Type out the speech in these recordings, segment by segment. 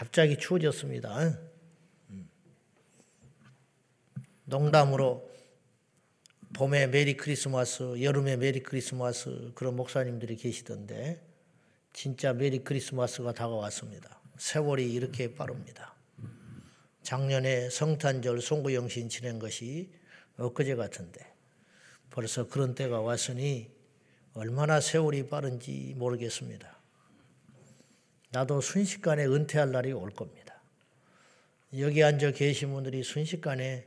갑자기 추워졌습니다. 농담으로 봄에 Merry Christmas, 여름에 Merry Christmas 그런 목사님들이 계시던데 진짜 Merry Christmas가 다가왔습니다. 세월이 이렇게 빠릅니다. 작년에 성탄절 송구영신 지낸 것이 엊그제 같은데 벌써 그런 때가 왔으니 얼마나 세월이 빠른지 모르겠습니다. 나도 순식간에 은퇴할 날이 올 겁니다. 여기 앉아 계신 분들이 순식간에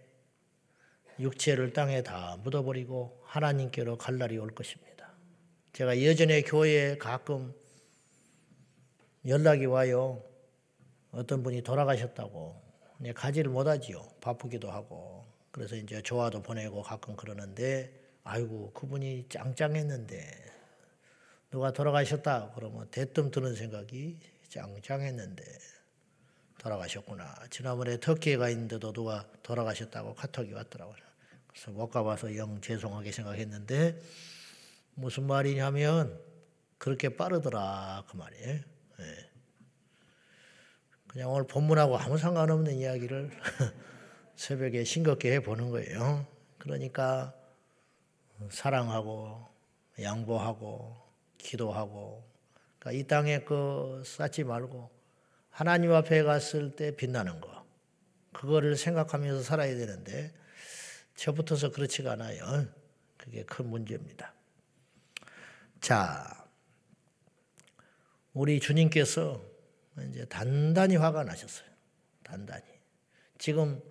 육체를 땅에 다 묻어버리고 하나님께로 갈 날이 올 것입니다. 제가 예전에 교회에 가끔 연락이 와요. 어떤 분이 돌아가셨다고. 가지를 못하지요. 바쁘기도 하고. 그래서 이제 조화도 보내고 가끔 그러는데, 아이고, 그분이 짱짱했는데, 누가 돌아가셨다. 그러면 대뜸 드는 생각이 짱짱했는데, 돌아가셨구나. 지난번에 터키에 가 있는데도 누가 돌아가셨다고 카톡이 왔더라고요. 그래서 못 가봐서 영 죄송하게 생각했는데 무슨 말이냐면 그렇게 빠르더라 그 말이에요. 네. 그냥 오늘 본문하고 아무 상관없는 이야기를 새벽에 싱겁게 해보는 거예요. 그러니까 사랑하고 양보하고 기도하고 그러니까 이 땅에 그 쌓지 말고 하나님 앞에 갔을 때 빛나는 거 그거를 생각하면서 살아야 되는데 저부터서 그렇지가 않아요. 그게 큰 문제입니다. 자, 우리 주님께서 이제 단단히 화가 나셨어요. 단단히. 지금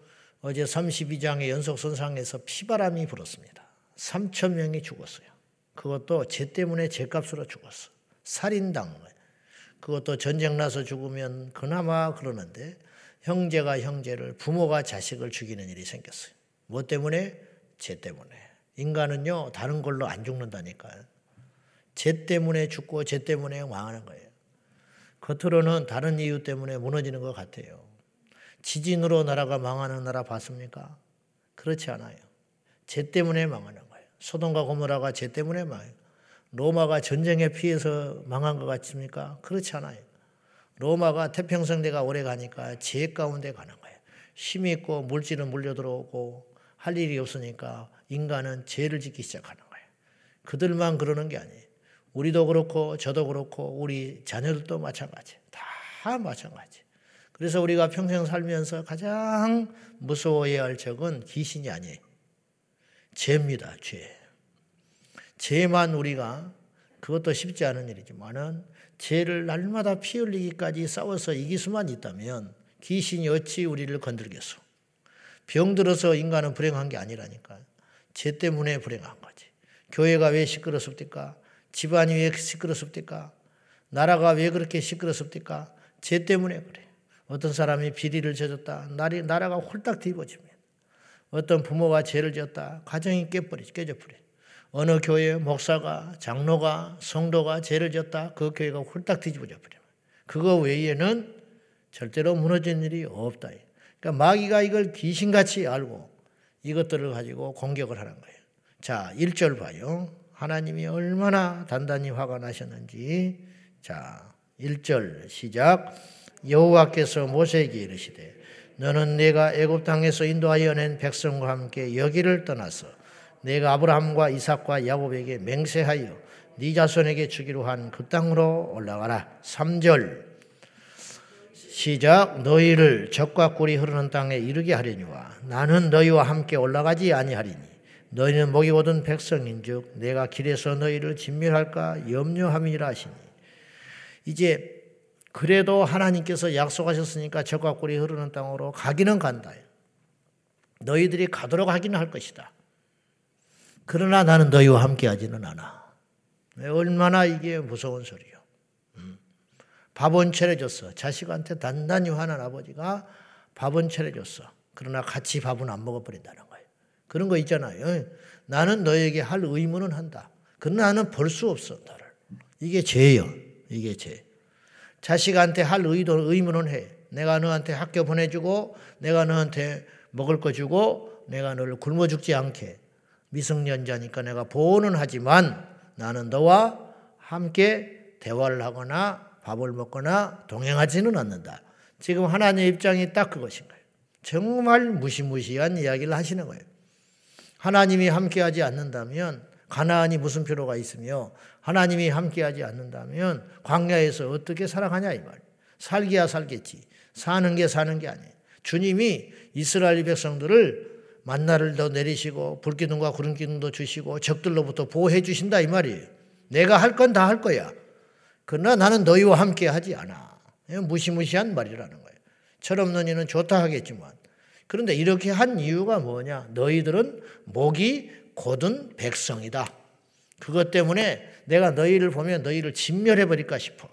어제 32장의 연속 선상에서 피바람이 불었습니다. 3천 명이 죽었어요. 그것도 죄 때문에 죄값으로 죽었어. 살인당. 그것도 전쟁 나서 죽으면 그나마 그러는데 형제가 형제를 부모가 자식을 죽이는 일이 생겼어요. 뭐 때문에? 죄 때문에. 인간은요, 다른 걸로 안 죽는다니까요. 죄 때문에 죽고 죄 때문에 망하는 거예요. 겉으로는 다른 이유 때문에 무너지는 것 같아요. 지진으로 나라가 망하는 나라 봤습니까? 그렇지 않아요. 죄 때문에 망하는 거예요. 소돔과 고모라가 죄 때문에 망해요. 로마가 전쟁에 피해서 망한 것 같습니까? 그렇지 않아요. 로마가 태평성대가 오래 가니까 죄 가운데 가는 거예요. 힘이 있고 물질은 물려 들어오고 할 일이 없으니까 인간은 죄를 짓기 시작하는 거예요. 그들만 그러는 게 아니에요. 우리도 그렇고 저도 그렇고 우리 자녀들도 마찬가지. 다 마찬가지. 그래서 우리가 평생 살면서 가장 무서워해야 할 적은 귀신이 아니에요. 죄입니다. 죄. 죄만 우리가 그것도 쉽지 않은 일이지만은 죄를 날마다 피 흘리기까지 싸워서 이길 수만 있다면 귀신이 어찌 우리를 건들겠어. 병들어서 인간은 불행한 게 아니라니까. 죄 때문에 불행한 거지. 교회가 왜 시끄럽습니까? 집안이 왜 시끄럽습니까? 나라가 왜 그렇게 시끄럽습니까? 죄 때문에 그래. 어떤 사람이 비리를 저졌다. 나라가 홀딱 뒤집어집니다. 어떤 부모가 죄를 졌다. 가정이 깨버리, 깨져버려. 어느 교회 목사가, 장로가, 성도가 죄를 졌다. 그 교회가 홀딱 뒤집어져 버려. 그거 외에는 절대로 무너진 일이 없다. 그러니까 마귀가 이걸 귀신같이 알고 이것들을 가지고 공격을 하는 거예요. 자, 1절 봐요. 하나님이 얼마나 단단히 화가 나셨는지. 자, 1절 시작. 여호와께서 모세에게 이르시되 너는 내가 애굽 땅에서 인도하여 낸 백성과 함께 여기를 떠나서 내가 아브라함과 이삭과 야곱에게 맹세하여 네 자손에게 주기로 한 그 땅으로 올라가라. 3절 시작 너희를 적과 꿀이 흐르는 땅에 이르게 하려니와 나는 너희와 함께 올라가지 아니하리니 너희는 목이 오던 백성인즉 내가 길에서 너희를 진멸할까 염려함이라 하시니 이제 그래도 하나님께서 약속하셨으니까 적과 꿀이 흐르는 땅으로 가기는 간다. 너희들이 가도록 하기는 할 것이다. 그러나 나는 너희와 함께 하지는 않아. 얼마나 이게 무서운 소리요. 밥은 차려줬어. 자식한테 단단히 화난 아버지가 밥은 차려줬어. 그러나 같이 밥은 안 먹어버린다는 거예요. 그런 거 있잖아요. 나는 너에게 할 의무는 한다. 그러나 나는 벌 수 없어, 너를. 이게 죄예요. 이게 죄. 자식한테 할 의도, 의무는 해. 내가 너한테 학교 보내주고, 내가 너한테 먹을 거 주고, 내가 너를 굶어 죽지 않게. 미성년자니까 내가 보호는 하지만 나는 너와 함께 대화를 하거나 밥을 먹거나 동행하지는 않는다. 지금 하나님의 입장이 딱 그것인 거예요. 정말 무시무시한 이야기를 하시는 거예요. 하나님이 함께하지 않는다면 가나안이 무슨 필요가 있으며 하나님이 함께하지 않는다면 광야에서 어떻게 살아가냐 이 말. 살기야 살겠지. 사는 게 사는 게 아니에요. 주님이 이스라엘 백성들을 만나를 더 내리시고 불기둥과 구름기둥도 주시고 적들로부터 보호해 주신다 이 말이에요. 내가 할 건 다 할 거야. 그러나 나는 너희와 함께 하지 않아. 무시무시한 말이라는 거예요. 철없는 이는 좋다 하겠지만 그런데 이렇게 한 이유가 뭐냐? 너희들은 목이 곧은 백성이다. 그것 때문에 내가 너희를 보면 너희를 진멸해 버릴까 싶어.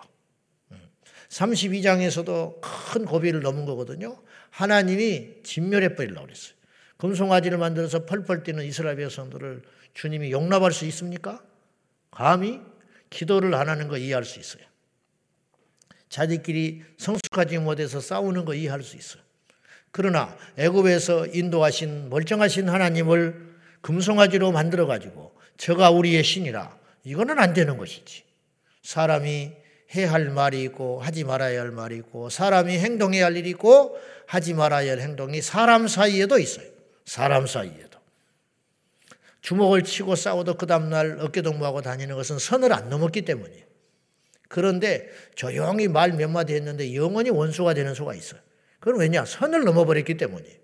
32장에서도 큰 고비를 넘은 거거든요. 하나님이 진멸해 버리려고 그랬어요. 금송아지를 만들어서 펄펄 뛰는 이스라엘 백성들을 주님이 용납할 수 있습니까? 감히 기도를 안 하는 거 이해할 수 있어요. 자기끼리 성숙하지 못해서 싸우는 거 이해할 수 있어요. 그러나 애굽에서 인도하신 멀쩡하신 하나님을 금송아지로 만들어 가지고 저가 우리의 신이라 이거는 안 되는 것이지. 사람이 해야 할 말이 있고 하지 말아야 할 말이 있고 사람이 행동해야 할 일이 있고 하지 말아야 할 행동이 사람 사이에도 있어요. 사람 사이에도. 주먹을 치고 싸워도 그 다음날 어깨동무하고 다니는 것은 선을 안 넘었기 때문이에요. 그런데 조용히 말 몇 마디 했는데 영원히 원수가 되는 수가 있어요. 그건 왜냐? 선을 넘어버렸기 때문이에요.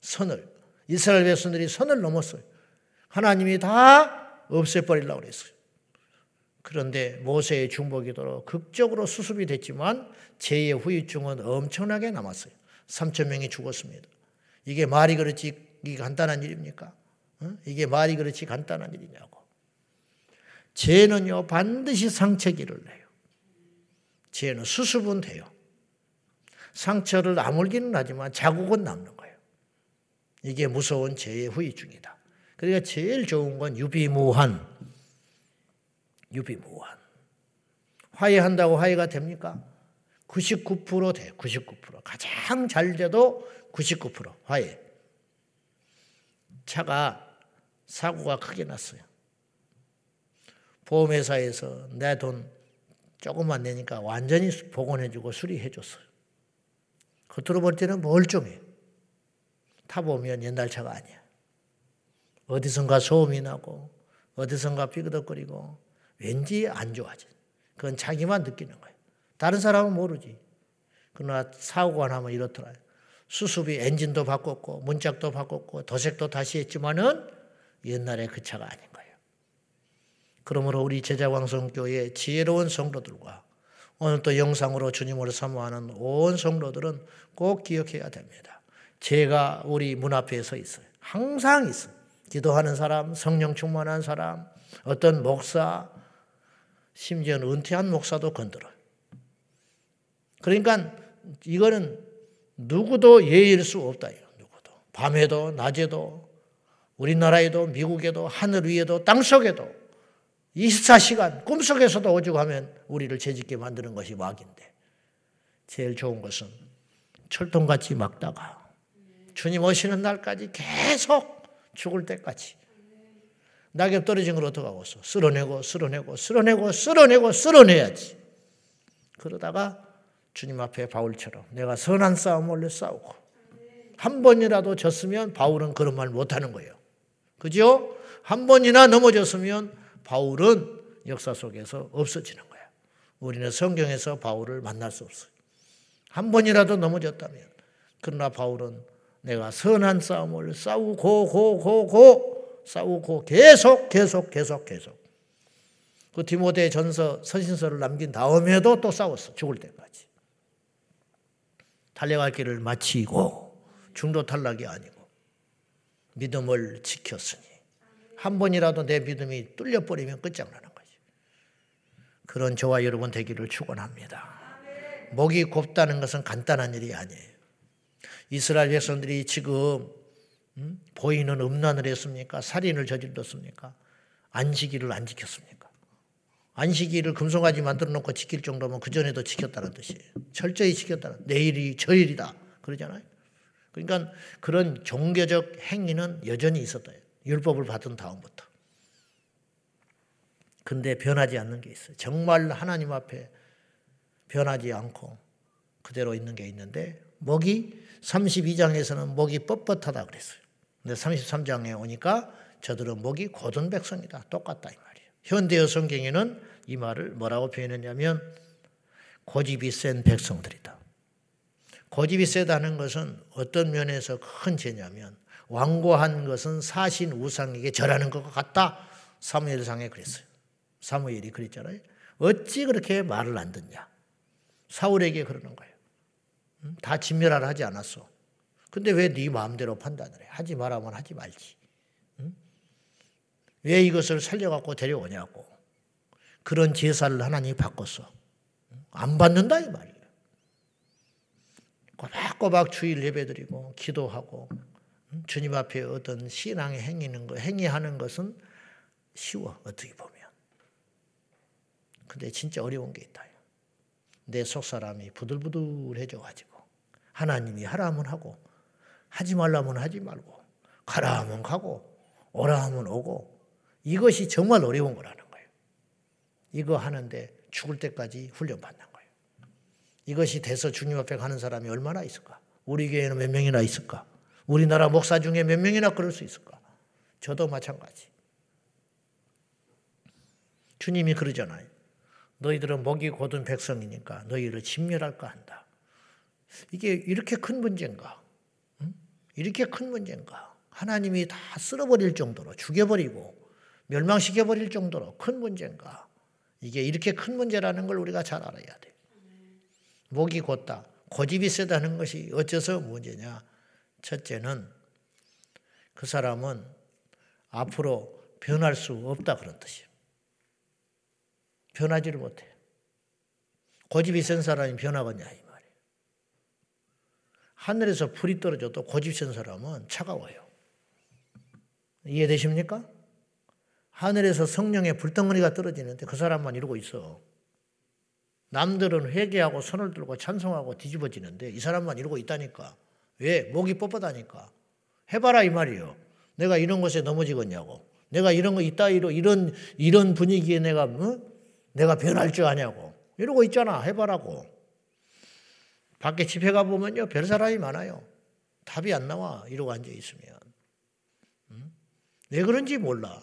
선을. 이스라엘 백성들이 선을 넘었어요. 하나님이 다 없애버리려고 그랬어요. 그런데 모세의 중보기도로 극적으로 수습이 됐지만 죄의 후유증은 엄청나게 남았어요. 3천 명이 죽었습니다. 이게 말이 그렇지 이게 간단한 일입니까? 이게 말이 그렇지 간단한 일이냐고. 죄는요 반드시 상처기를 내요. 죄는 수습은 돼요. 상처를 아물기는 하지만 자국은 남는 거예요. 이게 무서운 죄의 후유증이다. 그러니까 제일 좋은 건 유비무한. 유비무한. 화해한다고 화해가 됩니까? 99% 돼. 99%. 가장 잘 돼도 99% 화해. 차가 사고가 크게 났어요. 보험회사에서 내 돈 조금만 내니까 완전히 복원해주고 수리해줬어요. 겉으로 볼 때는 멀쩡해. 타보면 옛날 차가 아니야. 어디선가 소음이 나고, 어디선가 삐그덕거리고, 왠지 안 좋아져. 그건 자기만 느끼는 거예요. 다른 사람은 모르지. 그러나 사고가 나면 이렇더라요. 수습이 엔진도 바꿨고 문짝도 바꿨고 도색도 다시 했지만은 옛날에 그 차가 아닌 거예요. 그러므로 우리 제자광성교회 지혜로운 성도들과 오늘 또 영상으로 주님을 사모하는 온 성도들은 꼭 기억해야 됩니다. 죄가 우리 문 앞에 서 있어요. 항상 있어요. 기도하는 사람, 성령 충만한 사람, 어떤 목사, 심지어는 은퇴한 목사도 건드려요. 그러니까 이거는 누구도 예일 수 없다. 누구도. 밤에도 낮에도 우리나라에도 미국에도 하늘 위에도 땅 속에도 24시간 꿈속에서도 오죽하면 우리를 죄짓게 만드는 것이 마귀인데 제일 좋은 것은 철통같이 막다가 주님 오시는 날까지 계속 죽을 때까지 낙엽 떨어진 걸 어떡하겠어 쓸어내고 쓸어내고 쓸어내고 쓸어내고 쓸어내야지 그러다가 주님 앞에 바울처럼 내가 선한 싸움을 싸우고 한 번이라도 졌으면 바울은 그런 말 못하는 거예요. 그죠? 한 번이나 넘어졌으면 바울은 역사 속에서 없어지는 거야. 우리는 성경에서 바울을 만날 수 없어요. 한 번이라도 넘어졌다면 그러나 바울은 내가 선한 싸움을 싸우고 고 고 고 싸우고 계속 계속 계속 계속 그 디모데 전서 서신서를 남긴 다음에도 또 싸웠어 죽을 때까지 달려갈 길을 마치고 중도 탈락이 아니고 믿음을 지켰으니 한 번이라도 내 믿음이 뚫려버리면 끝장나는 거지. 그런 저와 여러분 되기를 축원합니다. 목이 곱다는 것은 간단한 일이 아니에요. 이스라엘 백성들이 지금 음? 보이는 음란을 했습니까? 살인을 저질렀습니까? 안식일을 안 지켰습니까? 안식일을 금송아지 만들어 놓고 지킬 정도면 그전에도 지켰다는 뜻이에요. 철저히 지켰다는. 내일이 저일이다. 그러잖아요. 그러니까 그런 종교적 행위는 여전히 있었다. 율법을 받은 다음부터. 근데 변하지 않는 게 있어요. 정말 하나님 앞에 변하지 않고 그대로 있는 게 있는데 목이 32장에서는 목이 뻣뻣하다 그랬어요. 근데 33장에 오니까 저들은 목이 고든 백성이다. 똑같다. 현대어 성경에는 이 말을 뭐라고 표현했냐면 고집이 센 백성들이다. 고집이 세다는 것은 어떤 면에서 큰 죄냐면 완고한 것은 사신 우상에게 절하는 것 같다. 사무엘상에 그랬어요. 사무엘이 그랬잖아요. 어찌 그렇게 말을 안 듣냐. 사울에게 그러는 거예요. 다 진멸하라 하지 않았어. 근데 왜 네 마음대로 판단을 해? 하지 말라면 하지 말지. 왜 이것을 살려갖고 데려오냐고. 그런 제사를 하나님이 바꿨어. 안 받는다 이 말이에요. 꼬박꼬박 주일 예배드리고 기도하고 주님 앞에 어떤 신앙의 행위는 거, 행위하는 것은 쉬워 어떻게 보면. 근데 진짜 어려운 게 있다. 내 속 사람이 부들부들해져 가지고 하나님이 하라면 하고 하지 말라면 하지 말고 가라 하면 가고 오라 하면 오고 이것이 정말 어려운 거라는 거예요. 이거 하는데 죽을 때까지 훈련받는 거예요. 이것이 돼서 주님 앞에 가는 사람이 얼마나 있을까? 우리 교회는 몇 명이나 있을까? 우리나라 목사 중에 몇 명이나 그럴 수 있을까? 저도 마찬가지. 주님이 그러잖아요. 너희들은 목이 곧은 백성이니까 너희를 진멸할까 한다. 이게 이렇게 큰 문제인가? 응? 이렇게 큰 문제인가? 하나님이 다 쓸어버릴 정도로 죽여버리고 멸망시켜 버릴 정도로 큰 문제인가? 이게 이렇게 큰 문제라는 걸 우리가 잘 알아야 돼. 목이 곧다. 고집이 세다는 것이 어째서 문제냐? 첫째는 그 사람은 앞으로 변할 수 없다 그런 뜻이에요. 변하지를 못해. 고집이 센 사람이 변하겠냐 이 말이에요. 하늘에서 불이 떨어져도 고집 센 사람은 차가워요. 이해되십니까? 하늘에서 성령의 불덩어리가 떨어지는데 그 사람만 이러고 있어. 남들은 회개하고 손을 들고 찬송하고 뒤집어지는데 이 사람만 이러고 있다니까. 왜? 목이 뻣뻣하니까. 해봐라 이 말이요. 내가 이런 것에 넘어지겠냐고. 내가 이런 거 이따위로 이런 이런 분위기에 내가 어? 내가 변할 줄 아냐고. 이러고 있잖아. 해봐라고. 밖에 집회 가 보면요 별 사람이 많아요. 답이 안 나와. 이러고 앉아 있으면. 응? 왜 그런지 몰라.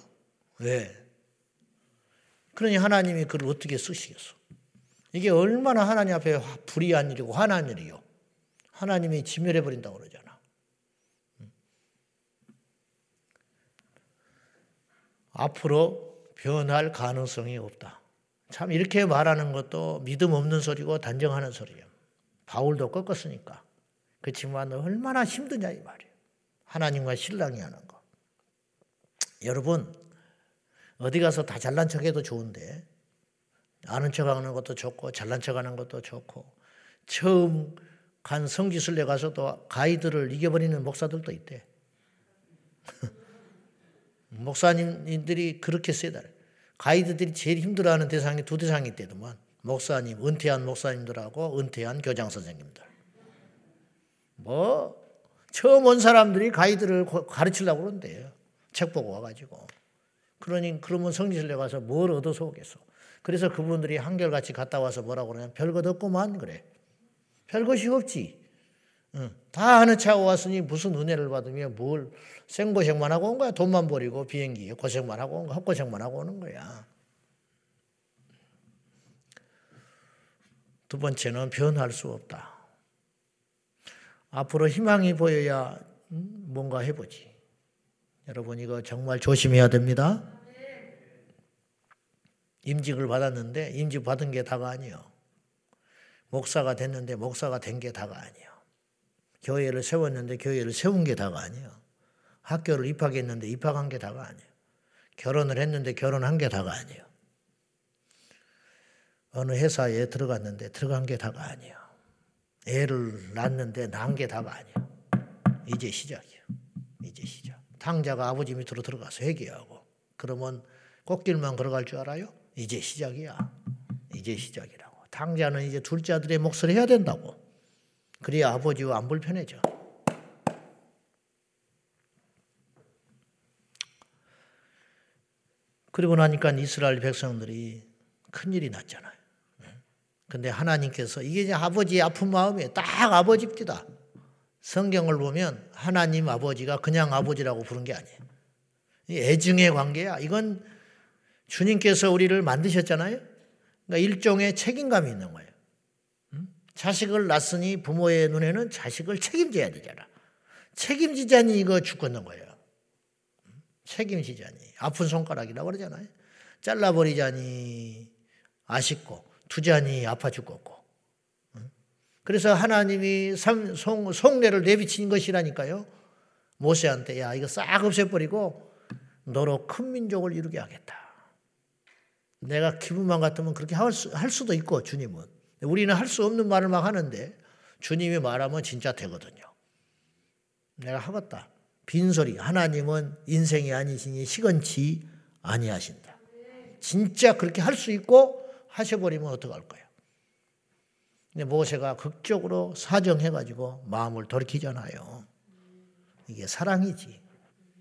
왜? 그러니 하나님이 그를 어떻게 쓰시겠어? 이게 얼마나 하나님 앞에 불의한 일이고 화난 일이요. 하나님이 지멸해 버린다고 그러잖아. 앞으로 변할 가능성이 없다. 참 이렇게 말하는 것도 믿음 없는 소리고 단정하는 소리예요. 바울도 꺾었으니까. 그렇지만 얼마나 힘드냐 이 말이에요. 하나님과 신랑이 하는 거. 여러분 어디 가서 다 잘난 척해도 좋은데 아는 척하는 것도 좋고 잘난 척하는 것도 좋고 처음 간 성지순례 가서도 가이드를 이겨버리는 목사들도 있대. 목사님들이 그렇게 세다. 가이드들이 제일 힘들어하는 대상이 두 대상이 있대더만. 목사님, 은퇴한 목사님들하고 은퇴한 교장 선생님들. 뭐 처음 온 사람들이 가이드를 가르치려고 그런대요. 책 보고 와가지고. 그러니 그러면 성지순례 가서 뭘 얻어서 오겠어. 그래서 그분들이 한결같이 갔다 와서 뭐라고 그러냐면 별것 없구만 그래. 별것이 없지. 다 하는 차고 왔으니 무슨 은혜를 받으며 뭘 생고생만 하고 온 거야. 돈만 버리고 비행기 고생만 하고 온 거야. 헛고생만 하고 오는 거야. 두 번째는 변할 수 없다. 앞으로 희망이 보여야 뭔가 해보지. 여러분 이거 정말 조심해야 됩니다. 임직을 받았는데 임직 받은 게 다가 아니요. 목사가 됐는데 목사가 된 게 다가 아니에요. 교회를 세웠는데 교회를 세운 게 다가 아니에요. 학교를 입학했는데 입학한 게 다가 아니에요. 결혼을 했는데 결혼한 게 다가 아니에요. 어느 회사에 들어갔는데 들어간 게 다가 아니에요. 애를 낳았는데 낳은 게 다가 아니에요. 이제 시작이에요. 이제 시작. 탕자가 아버지 밑으로 들어가서 회개하고 그러면 꽃길만 걸어갈 줄 알아요? 이제 시작이야. 이제 시작이라. 당자는 이제 둘째 아들의 몫을 해야 된다고. 그래야 아버지와 안 불편해져. 그리고 나니까 이스라엘 백성들이 큰일이 났잖아요. 그 근데 하나님께서 이게 이제 아버지의 아픈 마음이에요. 딱 아버지입니다. 성경을 보면 하나님 아버지가 그냥 아버지라고 부른 게 아니에요. 애증의 관계야. 이건 주님께서 우리를 만드셨잖아요. 그러니까 일종의 책임감이 있는 거예요. 자식을 낳았으니 부모의 눈에는 자식을 책임져야 되잖아. 책임지자니 이거 죽겠는 거예요. 책임지자니. 아픈 손가락이라고 그러잖아요. 잘라버리자니 아쉽고, 두자니 아파 죽겠고. 그래서 하나님이 송, 송례를 내비친 것이라니까요. 모세한테 야 이거 싹 없애버리고 너로 큰 민족을 이루게 하겠다. 내가 기분만 같으면 그렇게 할, 수, 할 수도 있고 주님은 우리는 할 수 없는 말을 막 하는데 주님이 말하면 진짜 되거든요. 내가 하겠다. 빈소리. 하나님은 인생이 아니시니 시건치 아니하신다. 진짜 그렇게 할 수 있고 하셔버리면 어떡할 거야. 근데 모세가 극적으로 사정해가지고 마음을 돌이키잖아요. 이게 사랑이지.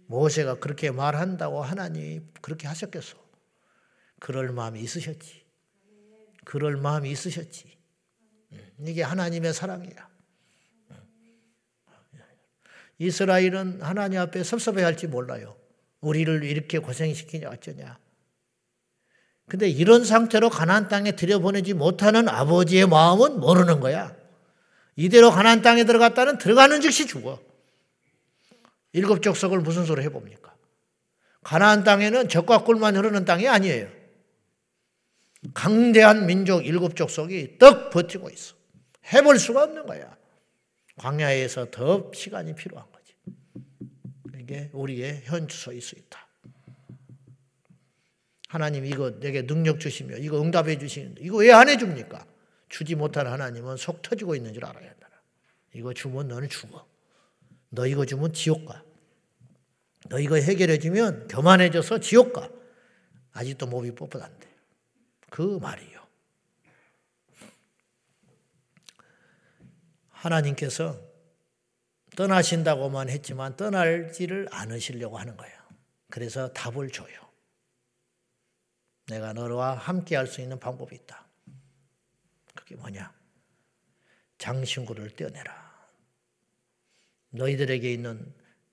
모세가 그렇게 말한다고 하나님이 그렇게 하셨겠어. 그럴 마음이 있으셨지. 그럴 마음이 있으셨지. 이게 하나님의 사랑이야. 이스라엘은 하나님 앞에 섭섭해 할지 몰라요. 우리를 이렇게 고생시키냐 어쩌냐. 근데 이런 상태로 가나안 땅에 들여보내지 못하는 아버지의 마음은 모르는 거야. 이대로 가나안 땅에 들어갔다는 들어가는 즉시 죽어. 일곱 족속을 무슨 소리 해봅니까? 가나안 땅에는 적과 꿀만 흐르는 땅이 아니에요. 강대한 민족 일곱 족속이 떡 버티고 있어. 해볼 수가 없는 거야. 광야에서 더 시간이 필요한 거지. 이게 우리의 현주소일 수 있다. 하나님 이거 내게 능력 주시며 이거 응답해 주시는데 이거 왜 안 해줍니까? 주지 못한 하나님은 속 터지고 있는 줄 알아야 한다. 이거 주면 너는 죽어. 너 이거 주면 지옥 가. 너 이거 해결해 주면 교만해져서 지옥 가. 아직도 몸이 뻣뻣한데. 그 말이요. 하나님께서 떠나신다고만 했지만 떠날지를 않으시려고 하는 거예요. 그래서 답을 줘요. 내가 너와 함께 할 수 있는 방법이 있다. 그게 뭐냐? 장신구를 떼어내라. 너희들에게 있는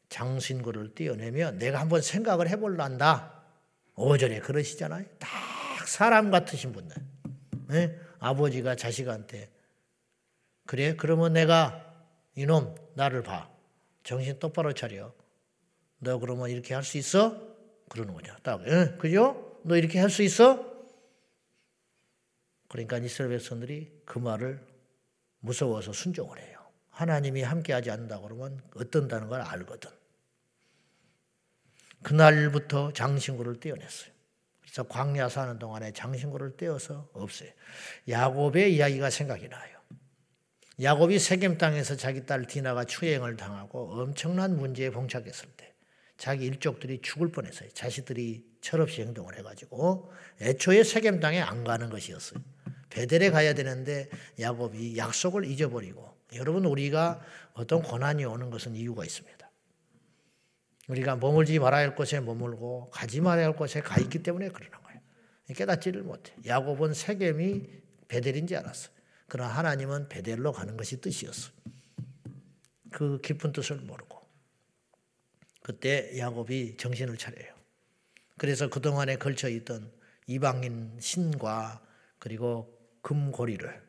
장신구를 떼어내면 내가 한번 생각을 해볼란다. 오전에 그러시잖아요. 딱 사람 같으신 분들. 네? 아버지가 자식한테 그래? 그러면 내가 이놈 나를 봐. 정신 똑바로 차려. 너 그러면 이렇게 할 수 있어? 그러는 거냐. 딱, 예, 그죠? 너 이렇게 할 수 있어? 그러니까 이스라엘 백성들이 그 말을 무서워서 순종을 해요. 하나님이 함께하지 않는다 그러면 어떤다는 걸 알거든. 그날부터 장신구를 떼어냈어요. 그래서 광야 사는 동안에 장신구를 떼어서 없어요. 야곱의 이야기가 생각이 나요. 야곱이 세겜 땅에서 자기 딸 디나가 추행을 당하고 엄청난 문제에 봉착했을 때 자기 일족들이 죽을 뻔했어요. 자식들이 철없이 행동을 해가지고 애초에 세겜 땅에 안 가는 것이었어요. 베델에 가야 되는데 야곱이 약속을 잊어버리고 여러분 우리가 어떤 고난이 오는 것은 이유가 있습니다. 우리가 머물지 말아야 할 곳에 머물고 가지 말아야 할 곳에 가 있기 때문에 그러는 거예요. 깨닫지를 못해. 야곱은 세겜이 베델인지 알았어. 그러나 하나님은 베델로 가는 것이 뜻이었어. 그 깊은 뜻을 모르고 그때 야곱이 정신을 차려요. 그래서 그동안에 걸쳐 있던 이방인 신과 그리고 금고리를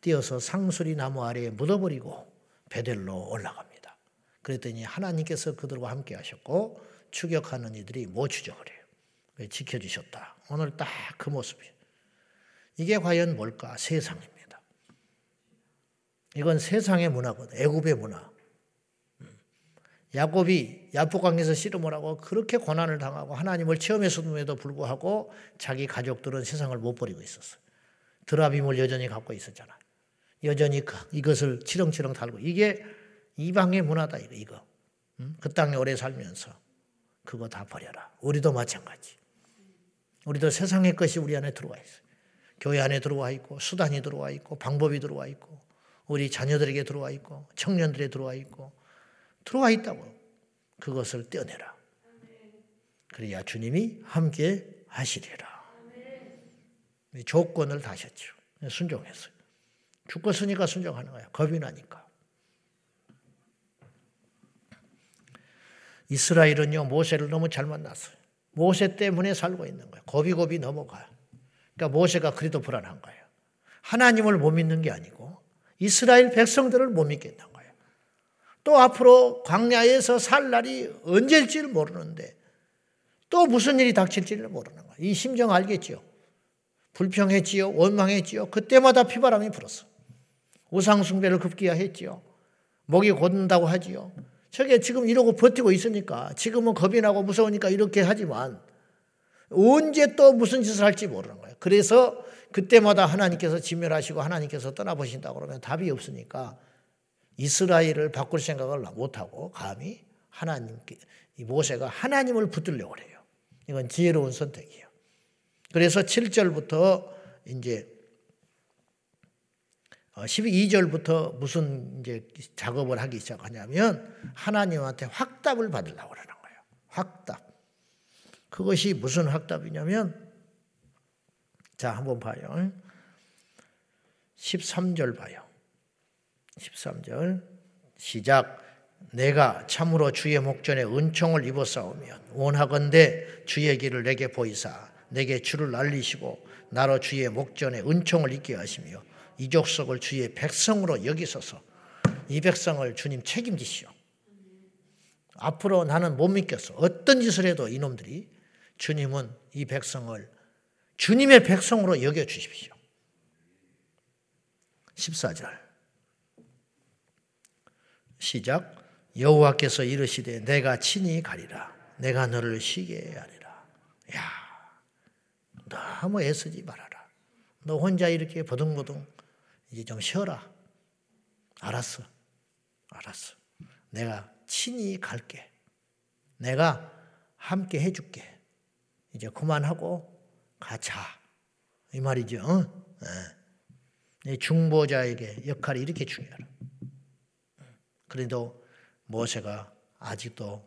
띄어서 상수리 나무 아래에 묻어버리고 베델로 올라갑니다. 그랬더니 하나님께서 그들과 함께 하셨고 추격하는 이들이 못 추적을 해요. 지켜주셨다. 오늘 딱 그 모습이에요. 이게 과연 뭘까? 세상입니다. 이건 세상의 문화거든. 애굽의 문화. 음. 야곱이 야복강에서 씨름을 하고 그렇게 고난을 당하고 하나님을 체험했음에도 불구하고 자기 가족들은 세상을 못 버리고 있었어요. 드라빔을 여전히 갖고 있었잖아. 여전히 그, 이것을 치렁치렁 달고 이게 이방의 문화다 이거. 이거. 음? 그 땅에 오래 살면서 그거 다 버려라. 우리도 마찬가지. 우리도 세상의 것이 우리 안에 들어와 있어요. 교회 안에 들어와 있고 수단이 들어와 있고 방법이 들어와 있고 우리 자녀들에게 들어와 있고 청년들에 들어와 있고 들어와 있다고 그것을 떼어내라. 그래야 주님이 함께 하시리라. 조건을 다셨죠. 순종했어요. 죽었으니까 순종하는 거예요. 겁이 나니까. 이스라엘은요, 모세를 너무 잘 만났어요. 모세 때문에 살고 있는 거예요. 고비고비 넘어가요. 그러니까 모세가 그래도 불안한 거예요. 하나님을 못 믿는 게 아니고 이스라엘 백성들을 못 거예요. 또 앞으로 광야에서 살 날이 언제일지를 모르는데 또 무슨 일이 닥칠지를 모르는 거예요. 이 심정 알겠지요? 불평했지요? 원망했지요? 그때마다 피바람이 불었어. 우상숭배를 급기야 했지요. 목이 곧는다고 하지요. 저게 지금 이러고 버티고 있으니까 지금은 겁이 나고 무서우니까 이렇게 하지만 언제 또 무슨 짓을 할지 모르는 거예요. 그래서 그때마다 하나님께서 진멸하시고 하나님께서 떠나보신다 그러면 답이 없으니까 이스라엘을 바꿀 생각을 못하고 감히 하나님께 이 모세가 하나님을 붙들려고 그래요. 이건 지혜로운 선택이에요. 그래서 7절부터 이제 12절부터 어, 무슨 이제 작업을 하기 시작하냐면 하나님한테 확답을 받으려고 그러는 거예요. 확답. 그것이 무슨 확답이냐면 자, 한번 봐요. 13절 봐요. 13절 시작 내가 참으로 주의 목전에 은총을 입었사오면 원하건대 주의 길을 내게 보이사 내게 주를 알리시고 나로 주의 목전에 은총을 입게 하시며 이 족속을 주의 백성으로 여기소서 이 백성을 주님 책임지시오. 앞으로 나는 못 믿겠어. 어떤 짓을 해도 이놈들이 주님은 이 백성을 주님의 백성으로 여겨 주십시오. 14절. 시작. 여호와께서 이르시되 내가 친히 가리라. 내가 너를 쉬게 하리라. 야. 너무 애쓰지 말아라. 너 혼자 이렇게 버둥버둥 이제 좀 쉬어라. 알았어. 알았어. 내가 친히 갈게. 내가 함께 해줄게. 이제 그만하고 가자. 이 말이죠. 어? 네. 중보자에게 역할이 이렇게 중요하다. 그래도 모세가 아직도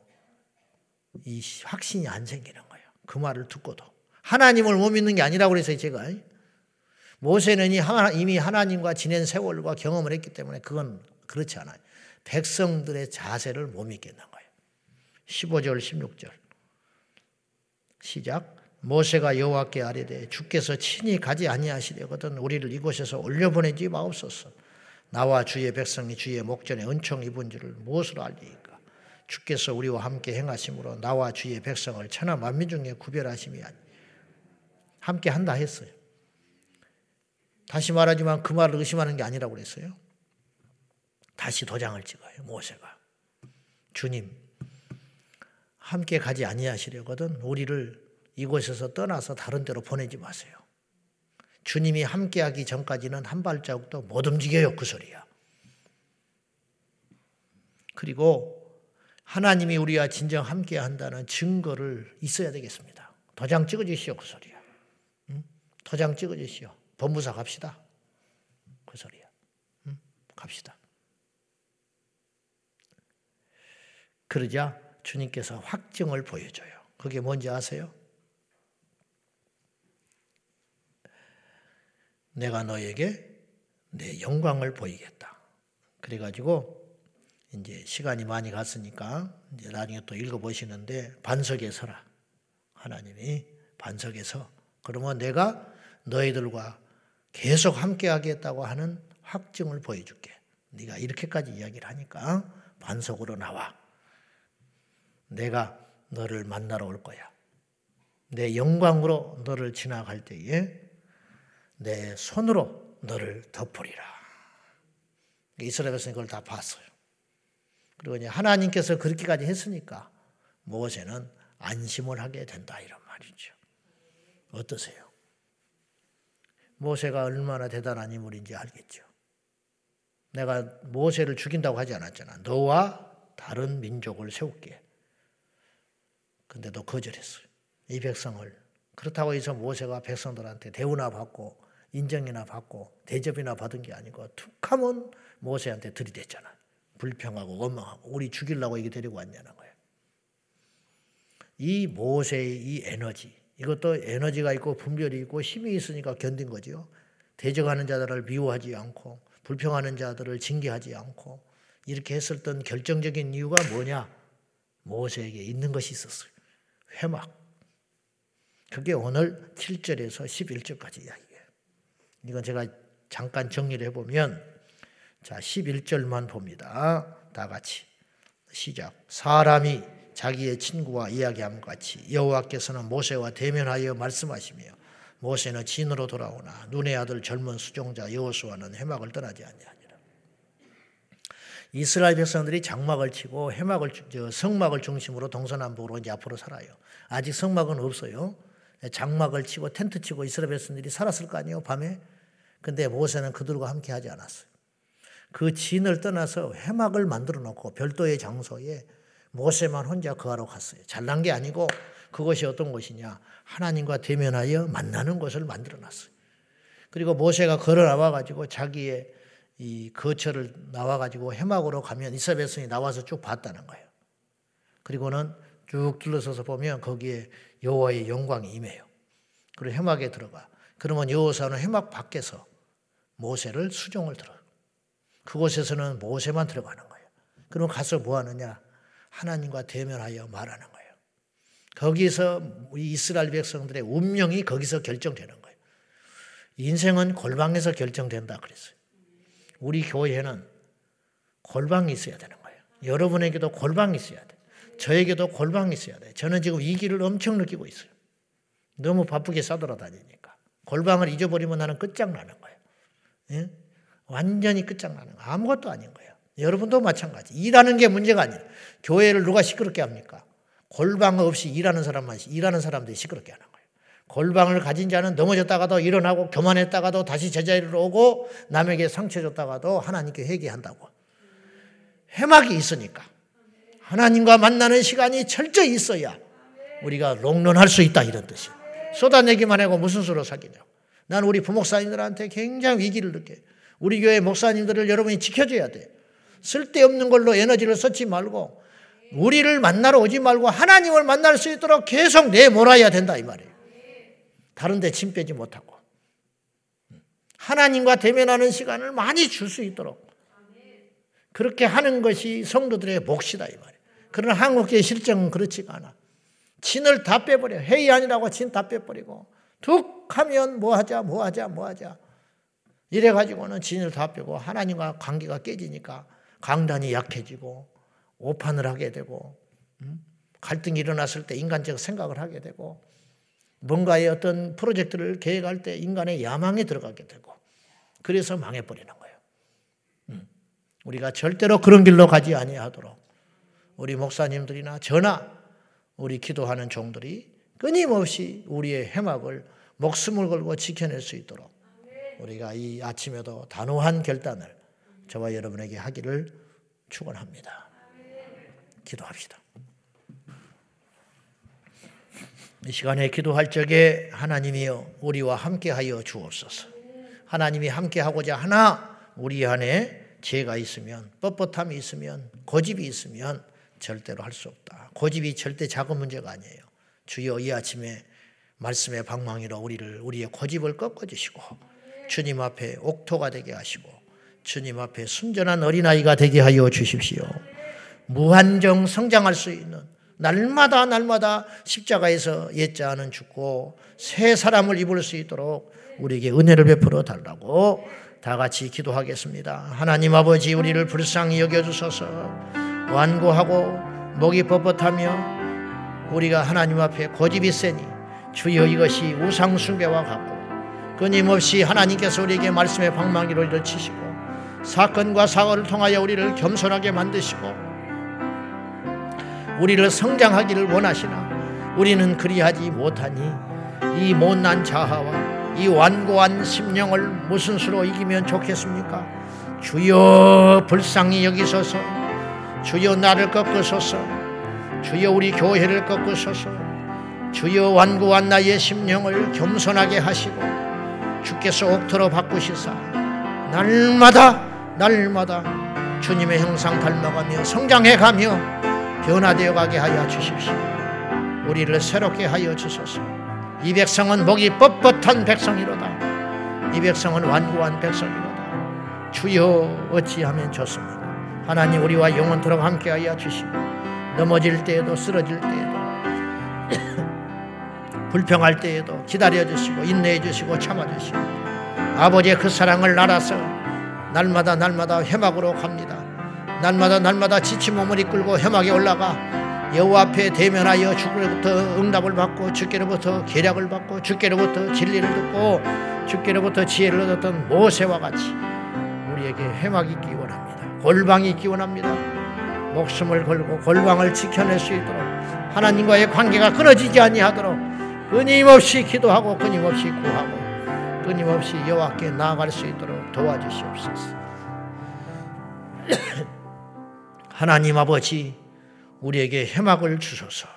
이 확신이 안 생기는 거예요. 그 말을 듣고도. 하나님을 못 믿는 게 아니라고 그래서 제가 모세는 이미 하나님과 지낸 세월과 경험을 했기 때문에 그건 그렇지 않아요. 백성들의 자세를 못 믿겠는 거예요. 15절, 16절. 시작. 모세가 여호와께 아뢰되 주께서 친히 가지 아니하시려거든 우리를 이곳에서 올려보내지 마옵소서. 나와 주의 백성이 주의 목전에 은총 입은 줄을 무엇으로 알리까? 주께서 우리와 함께 행하심으로 나와 주의 백성을 천하 만민 중에 구별하심이 아니. 함께 한다 했어요. 다시 말하지만 그 말을 의심하는 게 아니라고 그랬어요. 다시 도장을 찍어요. 모세가. 주님, 함께 가지 아니하시려거든 우리를 이곳에서 떠나서 다른 데로 보내지 마세요. 주님이 함께하기 전까지는 한 발자국도 못 움직여요. 그 소리야. 그리고 하나님이 우리와 진정 함께 한다는 증거를 있어야 되겠습니다. 도장 찍어 주시오. 그 소리야. 응? 도장 찍어 주시오. 법무사 갑시다. 그 소리야. 응? 갑시다. 그러자 주님께서 확증을 보여줘요. 그게 뭔지 아세요? 내가 너에게 내 영광을 보이겠다. 그래가지고 이제 시간이 많이 갔으니까 이제 나중에 또 읽어보시는데 반석에 서라. 하나님이 반석에 서. 그러면 내가 너희들과 계속 함께 하겠다고 하는 확증을 보여줄게. 네가 이렇게까지 이야기를 하니까 반석으로 나와. 내가 너를 만나러 올 거야. 내 영광으로 너를 지나갈 때에 내 손으로 너를 덮으리라. 이스라엘 백성이 그걸 다 봤어요. 그리고 이제 하나님께서 그렇게까지 했으니까 모세는 안심을 하게 된다 이런 말이죠. 어떠세요? 모세가 얼마나 대단한 인물인지 알겠죠. 내가 모세를 죽인다고 하지 않았잖아. 너와 다른 민족을 세울게. 근데 너 거절했어요. 이 백성을. 그렇다고 해서 모세가 백성들한테 대우나 받고 인정이나 받고 대접이나 받은 게 아니고 툭하면 모세한테 들이댔잖아. 불평하고 원망하고 우리 죽이려고 이게 데리고 왔냐는 거예요. 이 모세의 이 에너지 이것도 에너지가 있고 분별이 있고 힘이 있으니까 견딘 거죠. 대적하는 자들을 미워하지 않고 불평하는 자들을 징계하지 않고 이렇게 했었던 결정적인 이유가 뭐냐? 모세에게 있는 것이 있었어요. 회막. 그게 오늘 7절에서 11절까지 이야기예요. 이건 제가 잠깐 정리를 해보면 자 11절만 봅니다. 다 같이 시작. 사람이 자기의 친구와 이야기함 같이 여호와께서는 모세와 대면하여 말씀하시며 모세는 진으로 돌아오나 눈의 아들 젊은 수종자 여호수아는 해막을 떠나지 아니하니라. 이스라엘 백성들이 장막을 치고 해막을 성막을 중심으로 동서남북으로 이제 앞으로 살아요. 아직 성막은 없어요. 장막을 치고 텐트 치고 이스라엘 백성들이 살았을 거 아니에요 밤에. 근데 모세는 그들과 함께 하지 않았어요. 그 진을 떠나서 해막을 만들어 놓고 별도의 장소에 모세만 혼자 거하러 갔어요. 잘난 게 아니고 그것이 어떤 것이냐. 하나님과 대면하여 만나는 곳을 만들어 놨어요. 그리고 모세가 걸어 나와 가지고 자기의 이 거처를 나와 가지고 해막으로 가면 백성이 나와서 쭉 봤다는 거예요. 그리고는 쭉 둘러서서 보면 거기에 여호와의 영광이 임해요. 그리고 해막에 들어가. 그러면 여호사는 해막 밖에서 모세를 수종을 들어. 그곳에서는 모세만 들어가는 거예요. 그럼 가서 뭐 하느냐? 하나님과 대면하여 말하는 거예요. 거기서 이스라엘 백성들의 운명이 거기서 결정되는 거예요. 인생은 골방에서 결정된다 그랬어요. 우리 교회는 골방이 있어야 되는 거예요. 여러분에게도 골방이 있어야 돼. 저에게도 골방이 있어야 돼. 저는 지금 위기를 엄청 느끼고 있어요. 너무 바쁘게 싸돌아다니니까. 골방을 잊어버리면 나는 끝장나는 거예요. 예? 완전히 끝장나는 거. 아무것도 아닌 거예요. 여러분도 마찬가지. 일하는 게 문제가 아니에요. 교회를 누가 시끄럽게 합니까? 골방 없이 일하는 사람만, 일하는 사람들이 시끄럽게 하는 거예요. 골방을 가진 자는 넘어졌다가도 일어나고 교만했다가도 다시 제자리로 오고 남에게 상처 줬다가도 하나님께 회개한다고. 해막이 있으니까. 하나님과 만나는 시간이 철저히 있어야 우리가 롱런할 수 있다 이런 뜻이에요. 쏟아내기만 하고 무슨 수로 사귀냐고. 난 우리 부목사님들한테 굉장히 위기를 느껴요. 우리 교회 목사님들을 여러분이 지켜줘야 돼. 쓸데없는 걸로 에너지를 쏟지 말고 우리를 만나러 오지 말고 하나님을 만날 수 있도록 계속 내몰아야 된다 이 말이에요. 다른 데 침 빼지 못하고. 하나님과 대면하는 시간을 많이 줄 수 있도록 그렇게 하는 것이 성도들의 몫이다 이 말이에요. 그러나 한국교회 실정은 그렇지가 않아. 진을 다 빼버려. 회의 아니라고 진 다 빼버리고 툭 하면 뭐 하자 뭐 하자 뭐 하자 이래가지고는 진을 다 빼고 하나님과 관계가 깨지니까 강단이 약해지고 오판을 하게 되고 음? 갈등이 일어났을 때 인간적 생각을 하게 되고 뭔가의 어떤 프로젝트를 계획할 때 인간의 야망에 들어가게 되고 그래서 망해버리는 거예요. 음. 우리가 절대로 그런 길로 가지 아니하도록 우리 목사님들이나 저나 우리 기도하는 종들이 끊임없이 우리의 해막을 목숨을 걸고 지켜낼 수 있도록 우리가 이 아침에도 단호한 결단을 저와 여러분에게 하기를 축원합니다. 기도합시다. 이 시간에 기도할 적에 하나님이여 우리와 함께하여 주옵소서. 하나님이 함께하고자 하나 우리 안에 죄가 있으면 뻣뻣함이 있으면 고집이 있으면 절대로 할 수 없다. 고집이 절대 작은 문제가 아니에요. 주여 이 아침에 말씀의 방망이로 우리를 우리의 고집을 꺾어 주시고 주님 앞에 옥토가 되게 하시고 주님 앞에 순전한 어린아이가 되게 하여 주십시오. 무한정 성장할 수 있는 날마다 날마다 십자가에서 옛자는 죽고 새 사람을 입을 수 있도록 우리에게 은혜를 베풀어 달라고 다 같이 기도하겠습니다. 하나님 아버지 우리를 불쌍히 여겨 주소서. 완고하고 목이 뻣뻣하며 우리가 하나님 앞에 고집이 세니 주여 이것이 우상 숭배와 같고 끊임없이 하나님께서 우리에게 말씀의 방망이로 이를 치시고 사건과 사고를 통하여 우리를 겸손하게 만드시고 우리를 성장하기를 원하시나 우리는 그리하지 못하니 이 못난 자하와 이 완고한 심령을 무슨 수로 이기면 좋겠습니까? 주여 불쌍히 여기소서 주여 나를 꺾으소서 주여 우리 교회를 꺾으소서 주여 완고한 나의 심령을 겸손하게 하시고 주께서 옥토로 바꾸시사 날마다 날마다 주님의 형상 닮아가며 성장해가며 변화되어 가게 하여 주십시오. 우리를 새롭게 하여 주소서. 이 백성은 목이 뻣뻣한 백성이로다. 이 백성은 완고한 백성이로다. 주여 어찌하면 좋습니까? 하나님 우리와 영원토록 함께하여 주시고 넘어질 때에도 쓰러질 때에도 불평할 때에도 기다려 주시고 인내해 주시고 참아 주시고 아버지의 그 사랑을 알아서 날마다 날마다 회막으로 갑니다. 날마다 날마다 지친 몸을 이끌고 회막에 올라가 여호와 앞에 대면하여 주께로부터 응답을 받고 주께로부터 계략을 받고 주께로부터 진리를 듣고 주께로부터 지혜를 얻었던 모세와 같이 우리에게 회막이 있기 원합니다. 골방이 있기 원합니다. 목숨을 걸고 골방을 지켜낼 수 있도록 하나님과의 관계가 끊어지지 아니하도록 끊임없이 기도하고 끊임없이 구하고 끊임없이 여호와께 나아갈 수 있도록 도와주시옵소서. 하나님 아버지 우리에게 해막을 주소서.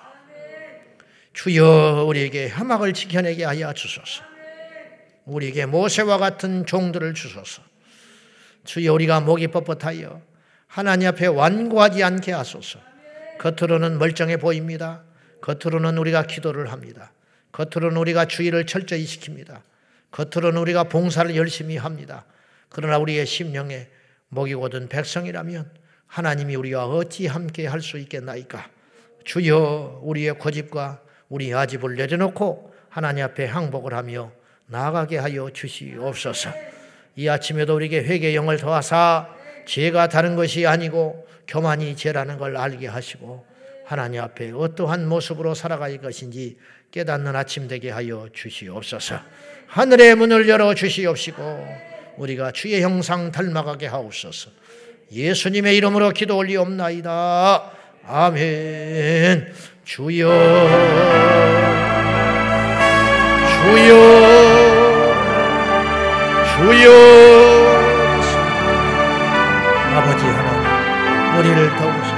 주여 우리에게 해막을 지켜내게 하여 주소서. 우리에게 모세와 같은 종들을 주소서. 주여 우리가 목이 뻣뻣하여 하나님 앞에 완고하지 않게 하소서. 겉으로는 멀쩡해 보입니다. 겉으로는 우리가 기도를 합니다. 겉으로는 우리가 주의를 철저히 시킵니다. 겉으로는 우리가 봉사를 열심히 합니다. 그러나 우리의 심령에 목이 고든 백성이라면 하나님이 우리와 어찌 함께 할 수 있겠나이까? 주여 우리의 고집과 우리 아집을 내려놓고 하나님 앞에 항복을 하며 나아가게 하여 주시옵소서. 이 아침에도 우리에게 회개 영을 더하사 죄가 다른 것이 아니고 교만이 죄라는 걸 알게 하시고 하나님 앞에 어떠한 모습으로 살아갈 것인지 깨닫는 아침 되게 하여 주시옵소서. 하늘의 문을 열어 주시옵시고 우리가 주의 형상 닮아가게 하옵소서. 예수님의 이름으로 기도 올리옵나이다. 아멘. 주여, 주여, 주여. 우리를 꺾으소서.